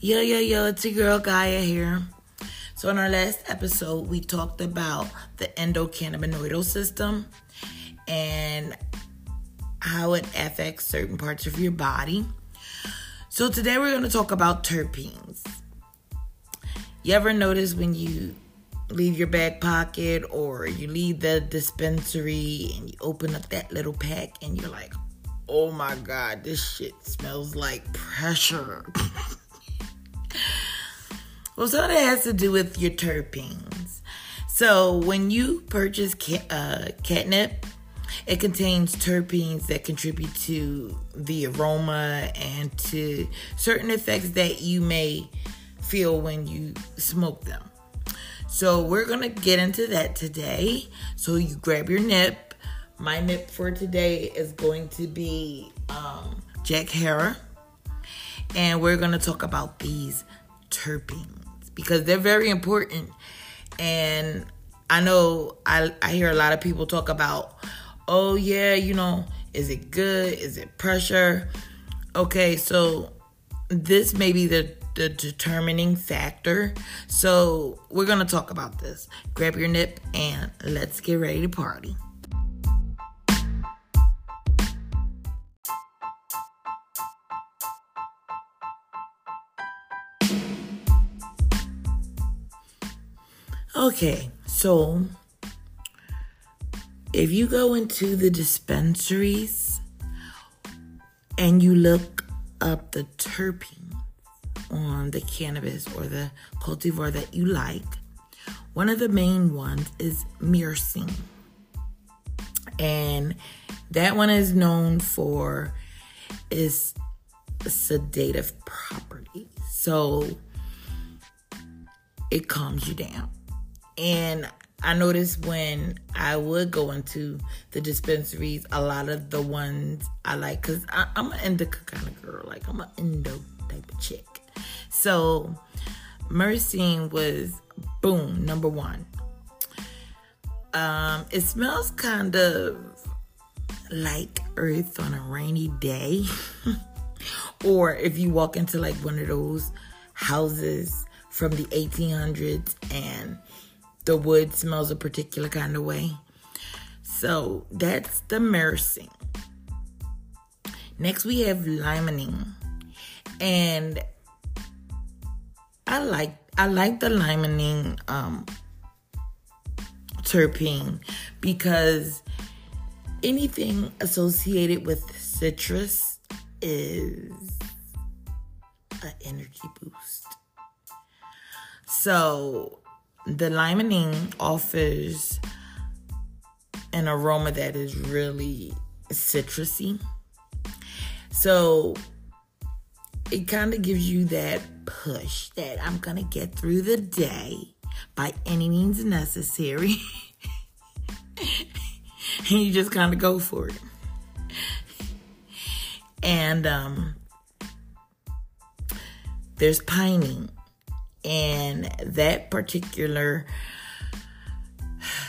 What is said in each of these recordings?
Yo, yo, yo, it's your girl Gaia here. So, in our last episode, we talked about the endocannabinoidal system and how it affects certain parts of your body. So, today we're going to talk about terpenes. You ever notice when you leave your back pocket or you leave the dispensary and you open up that little pack and you're like, oh my god, this shit smells like pressure. Well, that has to do with your terpenes. So, when you purchase uh, catnip, it contains terpenes that contribute to the aroma and to certain effects that you may feel when you smoke them. So, we're going to get into that today. So, you grab your nip. My nip for today is going to be um, Jack Herer. And we're going to talk about these terpenes because they're very important. And I know I, I hear a lot of people talk about, oh, yeah, you know, is it good? Is it pressure? Okay, so this may be the, the determining factor. So we're going to talk about this. Grab your nip and let's get ready to party. Okay, so if you go into the dispensaries and you look up the terpene on the cannabis or the cultivar that you like, one of the main ones is myrcene. And that one is known for its sedative properties. So it calms you down. And I noticed when I would go into the dispensaries, a lot of the ones I like, because I'm an indica kind of girl, like I'm an Indo type of chick. So, Myrcene was boom, number one. Um, it smells kind of like earth on a rainy day. or if you walk into like one of those houses from the 1800s and the wood smells a particular kind of way. So that's the myrcene. Next we have limonene. And I like I like the limonene um, terpene because anything associated with citrus is an energy boost. So the limonene offers an aroma that is really citrusy. So it kind of gives you that push that I'm going to get through the day by any means necessary. and you just kind of go for it. And um, there's pinene and that particular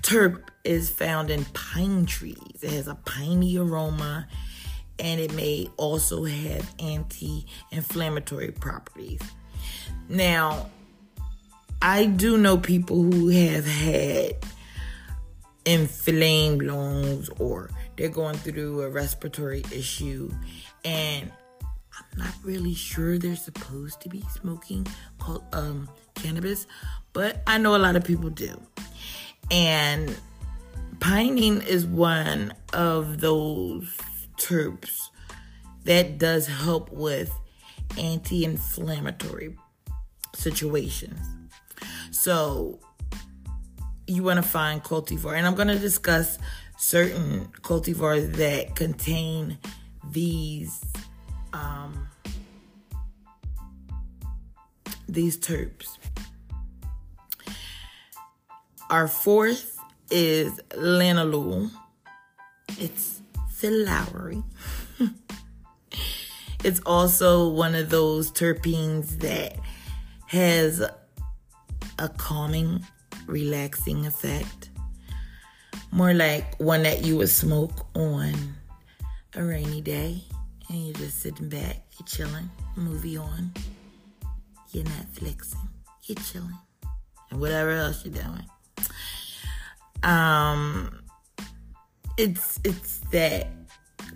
terp is found in pine trees. It has a piney aroma and it may also have anti inflammatory properties. Now, I do know people who have had inflamed lungs or they're going through a respiratory issue and not really sure they're supposed to be smoking um, cannabis, but I know a lot of people do. And pinene is one of those terps that does help with anti inflammatory situations. So, you want to find cultivar, and I'm going to discuss certain cultivars that contain these um, these terps. Our fourth is linalool. It's phyllowery. it's also one of those terpenes that has a calming, relaxing effect. More like one that you would smoke on a rainy day and you're just sitting back, you're chilling, movie on. You're Netflixing, you're chilling, and whatever else you're doing. Um, it's it's that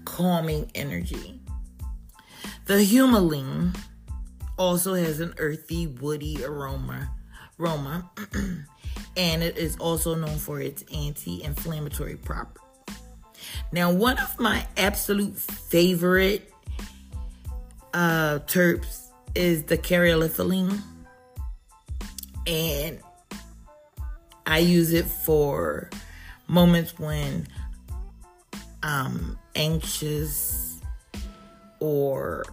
calming energy. The humulene also has an earthy, woody aroma, aroma, and it is also known for its anti-inflammatory properties. Now, one of my absolute favorite uh, terps is the caryophyllene, and I use it for moments when I'm anxious or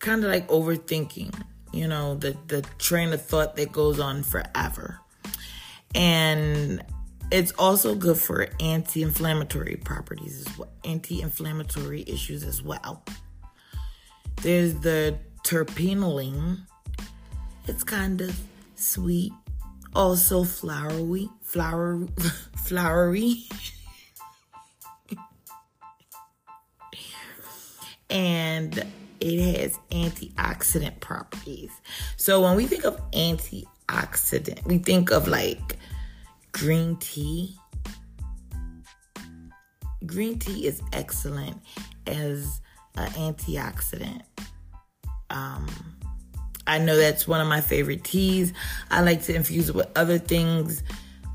kind of like overthinking, you know, the, the train of thought that goes on forever. And it's also good for anti-inflammatory properties as well, anti-inflammatory issues as well. There's the terpinolene. It's kind of sweet, also flowery, flower, flowery. and it has antioxidant properties. So when we think of antioxidant, we think of like green tea. Green tea is excellent as an antioxidant. Um, I know that's one of my favorite teas. I like to infuse it with other things,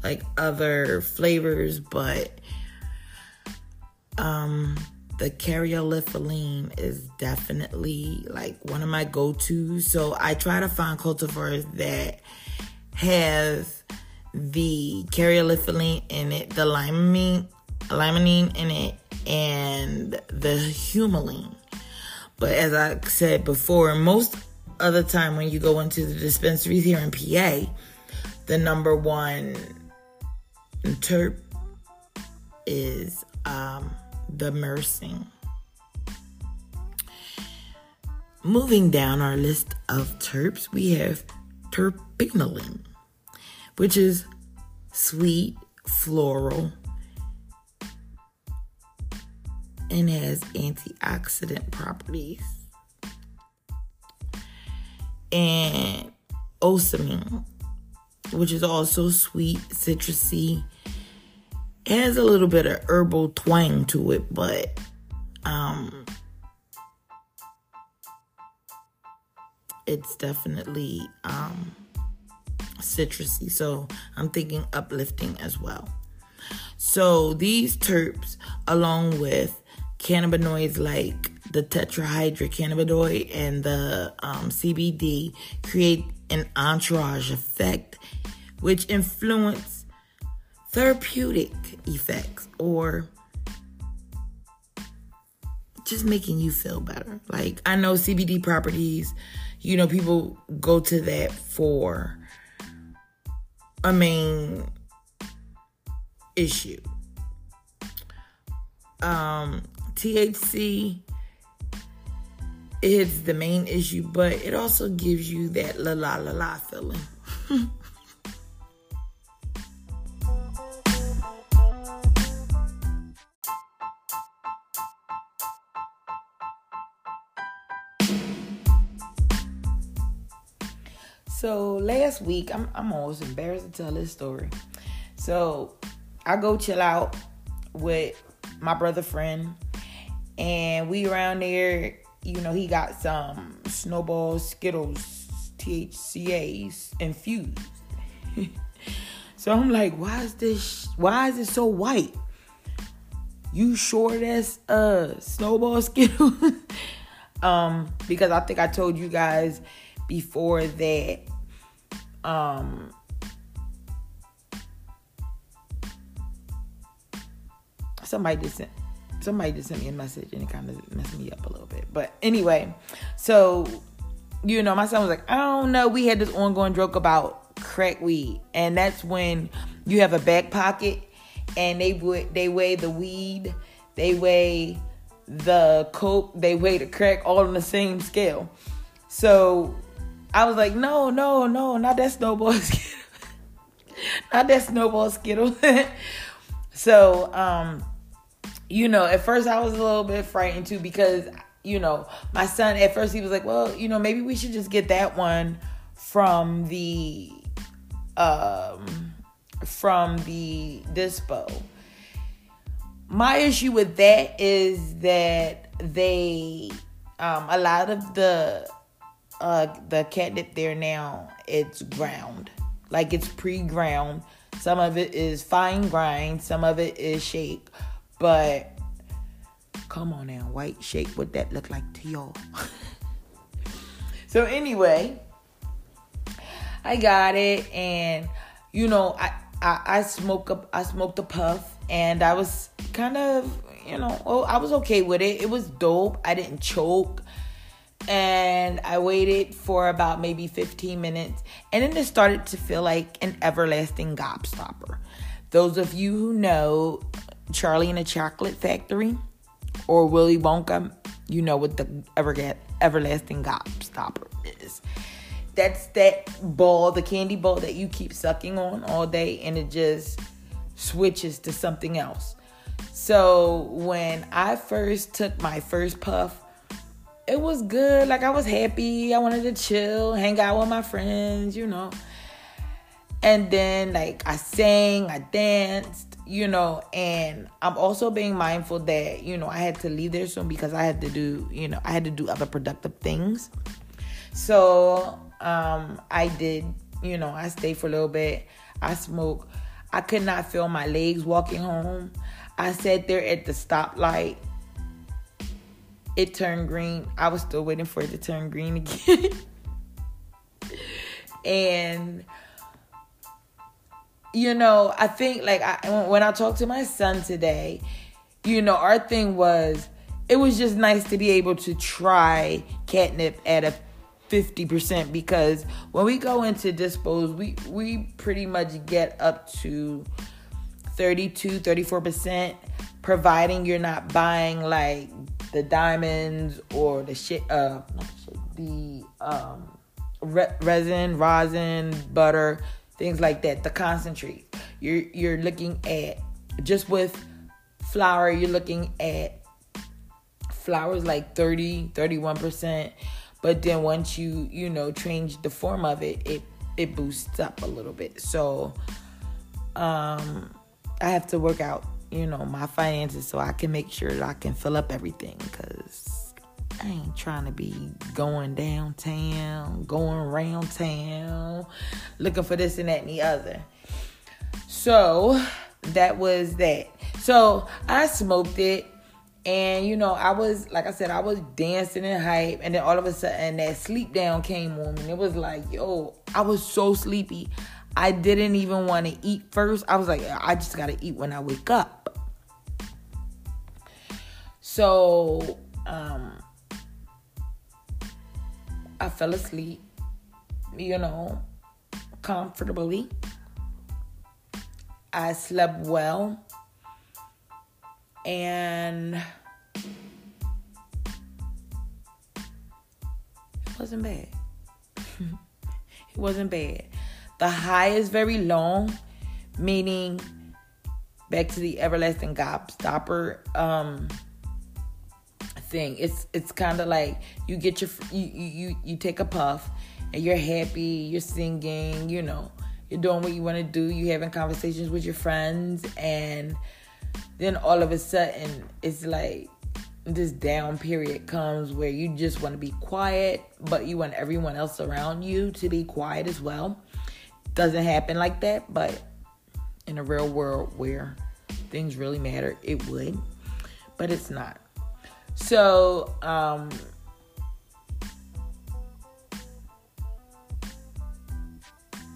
like other flavors, but um, the caryophyllene is definitely like one of my go-tos. So I try to find cultivars that have the caryophyllene in it, the limonene, limonene in it, and the humulene. But as I said before, most of the time when you go into the dispensaries here in PA, the number one terp is um, the myrcene. Moving down our list of terps, we have terpinolene, which is sweet, floral, and has antioxidant properties. And ocimene, which is also sweet, citrusy, it has a little bit of herbal twang to it, but um it's definitely um citrusy. So I'm thinking uplifting as well. So these terps, along with cannabinoids like the tetrahydrocannabinoid and the um, CBD, create an entourage effect, which influence therapeutic effects or just making you feel better. Like I know CBD properties, you know, people go to that for a main issue. Um, THC is the main issue, but it also gives you that la la la la feeling. So last week, I'm I'm almost embarrassed to tell this story. So I go chill out with my brother friend, and we around there. You know, he got some Snowball Skittles THCAs infused. so I'm like, why is this? Why is it so white? You sure that's uh Snowball Skittles? um, because I think I told you guys before that um somebody just sent somebody just sent me a message and it kind of messed me up a little bit. But anyway, so you know, my son was like, I don't know. We had this ongoing joke about crack weed, and that's when you have a back pocket and they would they weigh the weed, they weigh the coke, they weigh the crack all on the same scale. So I was like, no, no, no, not that snowball skittle. not that snowball skittle. so, um, you know, at first I was a little bit frightened too because you know, my son at first he was like, well, you know, maybe we should just get that one from the um from the dispo. My issue with that is that they um a lot of the uh the catnip there now it's ground. Like it's pre-ground. Some of it is fine grind, some of it is shake. But come on now, white shake, what that look like to y'all? so anyway, I got it, and you know, I I, I smoke up I smoked a puff, and I was kind of you know, oh, I was okay with it. It was dope. I didn't choke. And I waited for about maybe 15 minutes. And then it started to feel like an everlasting gobstopper. Those of you who know Charlie and the Chocolate Factory or Willy Wonka, you know what the ever everlasting gobstopper is. That's that ball, the candy ball that you keep sucking on all day and it just switches to something else. So when I first took my first puff, it was good. Like I was happy. I wanted to chill, hang out with my friends, you know. And then like I sang, I danced, you know, and I'm also being mindful that, you know, I had to leave there soon because I had to do, you know, I had to do other productive things. So, um, I did, you know, I stayed for a little bit. I smoked. I could not feel my legs walking home. I sat there at the stoplight. It turned green. I was still waiting for it to turn green again. and you know, I think like I, when I talked to my son today, you know, our thing was it was just nice to be able to try catnip at a 50% because when we go into dispos, we we pretty much get up to 32, 34% providing you're not buying like the diamonds or the shit uh the um re- resin, rosin, butter things like that. The concentrate. You're you're looking at just with flower, you're looking at flowers like 30, 31%. But then once you, you know, change the form of it, it it boosts up a little bit. So um I have to work out, you know, my finances so I can make sure that I can fill up everything cuz I ain't trying to be going downtown, going around town, looking for this and that and the other. So that was that. So I smoked it. And you know, I was like I said, I was dancing and hype, and then all of a sudden that sleep down came on me. And it was like, yo, I was so sleepy. I didn't even want to eat first. I was like, I just gotta eat when I wake up. So um I fell asleep, you know, comfortably. I slept well. And it wasn't bad. it wasn't bad. The high is very long, meaning back to the everlasting gobstopper. Um, thing. It's it's kind of like you get your you, you you take a puff and you're happy, you're singing, you know, you're doing what you want to do, you're having conversations with your friends and then all of a sudden it's like this down period comes where you just want to be quiet, but you want everyone else around you to be quiet as well. Doesn't happen like that, but in a real world where things really matter, it would, but it's not. So, um,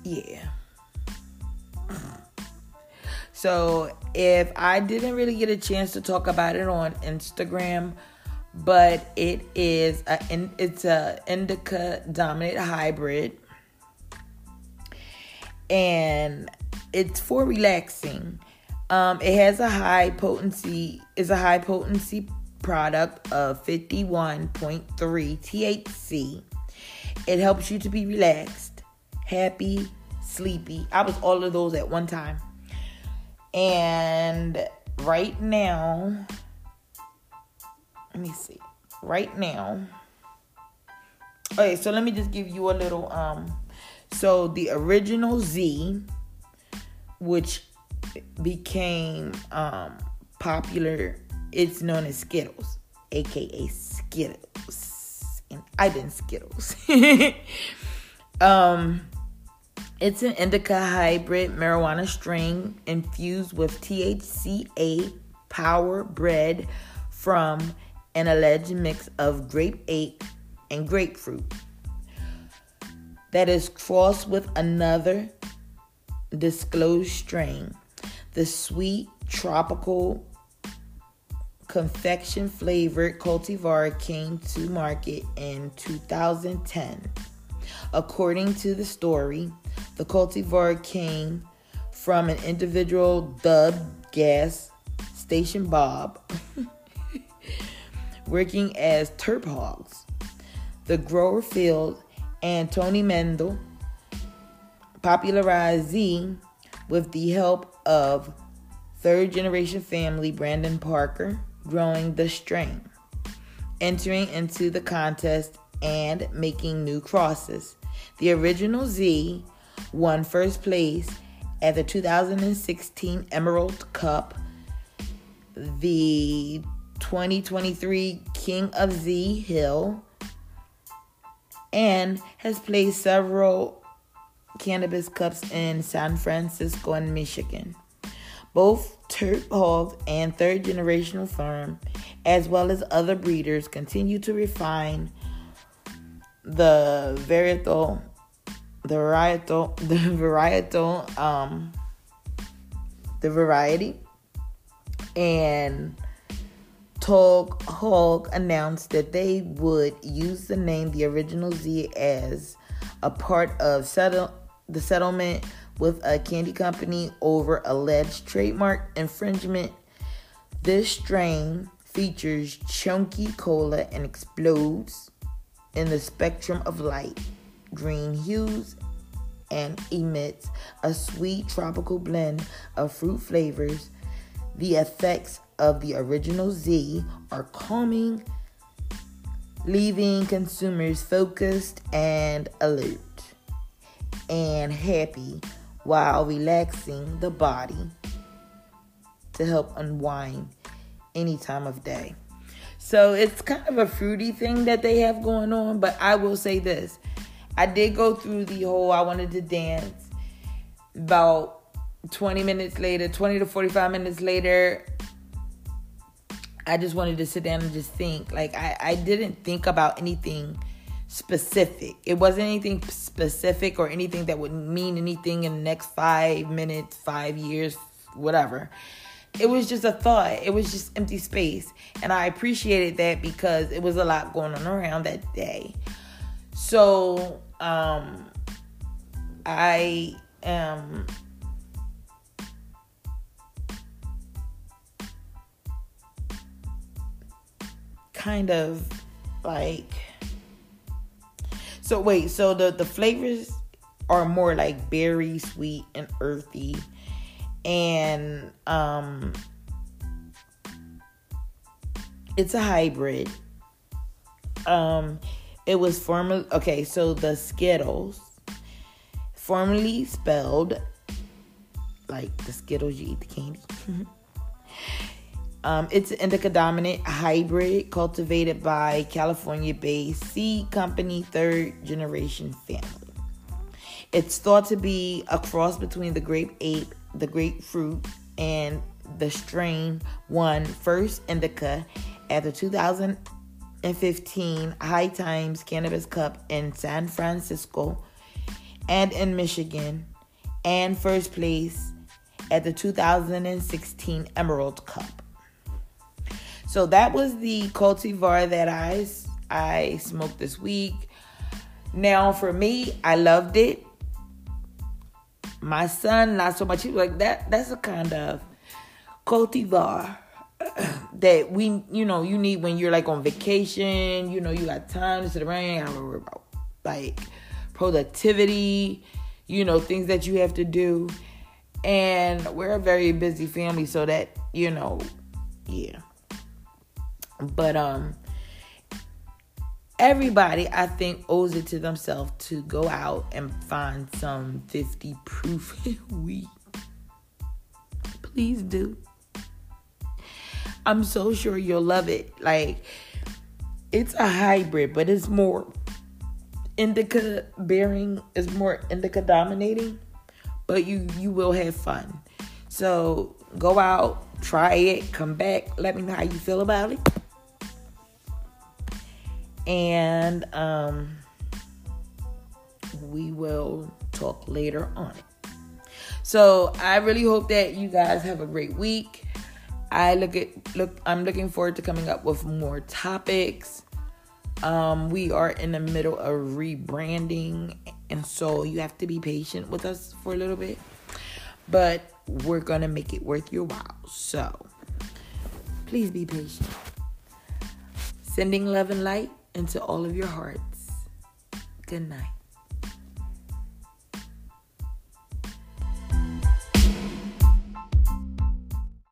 yeah. So, if I didn't really get a chance to talk about it on Instagram, but it is a it's a indica dominant hybrid and it's for relaxing. Um, it has a high potency, is a high potency product of 51.3 THC. It helps you to be relaxed, happy, sleepy. I was all of those at one time. And right now, let me see. right now. Okay, so let me just give you a little um so the original Z which became um popular it's known as Skittles, aka Skittles. And I didn't Skittles. um it's an indica hybrid marijuana strain infused with THCA power bred from an alleged mix of grape ape and grapefruit that is crossed with another disclosed strain. The sweet tropical confection flavored cultivar came to market in 2010. According to the story, the cultivar came from an individual dubbed gas station Bob working as terp hogs. The grower field and Tony Mendel popularized Z with the help of third generation family Brandon Parker growing the strain, entering into the contest and making new crosses. The original Z won first place at the 2016 Emerald Cup, the 2023 King of Z Hill, and has played several cannabis cups in San Francisco and Michigan. Both Terp Hog and third generational firm, as well as other breeders, continue to refine the varietal the varietal the varietal um the variety. And Tog Hog announced that they would use the name the original Z as a part of settle the settlement with a candy company over alleged trademark infringement. This strain features chunky cola and explodes in the spectrum of light green hues and emits a sweet tropical blend of fruit flavors. The effects of the original Z are calming, leaving consumers focused and alert and happy while relaxing the body to help unwind any time of day. So it's kind of a fruity thing that they have going on, but I will say this. I did go through the whole I wanted to dance about 20 minutes later, 20 to 45 minutes later, I just wanted to sit down and just think. Like I, I didn't think about anything specific. It wasn't anything specific or anything that would mean anything in the next five minutes, five years, whatever. It was just a thought. It was just empty space. And I appreciated that because it was a lot going on around that day. So, um, I am kind of like so wait, so the the flavors are more like berry, sweet, and earthy, and um, it's a hybrid. Um, it was formerly okay. So the Skittles, formerly spelled like the Skittles you eat the candy. Um, it's an indica dominant hybrid cultivated by California based seed company third generation family. It's thought to be a cross between the grape ape, the grapefruit, and the strain won first indica at the 2015 High Times Cannabis Cup in San Francisco and in Michigan, and first place at the 2016 Emerald Cup. So that was the cultivar that I I smoked this week. Now for me, I loved it. My son, not so much. He was like that. That's a kind of cultivar that we, you know, you need when you're like on vacation. You know, you got time to sit around. Worry about like productivity. You know, things that you have to do. And we're a very busy family, so that you know, yeah. But um everybody, I think, owes it to themselves to go out and find some 50 proof weed. Please do. I'm so sure you'll love it. Like, it's a hybrid, but it's more indica bearing, it's more indica dominating, but you you will have fun. So go out, try it, come back, let me know how you feel about it. And um we will talk later on. So I really hope that you guys have a great week. I look at look I'm looking forward to coming up with more topics. Um, we are in the middle of rebranding, and so you have to be patient with us for a little bit. But we're gonna make it worth your while. So please be patient. Sending love and light into all of your hearts. Good night.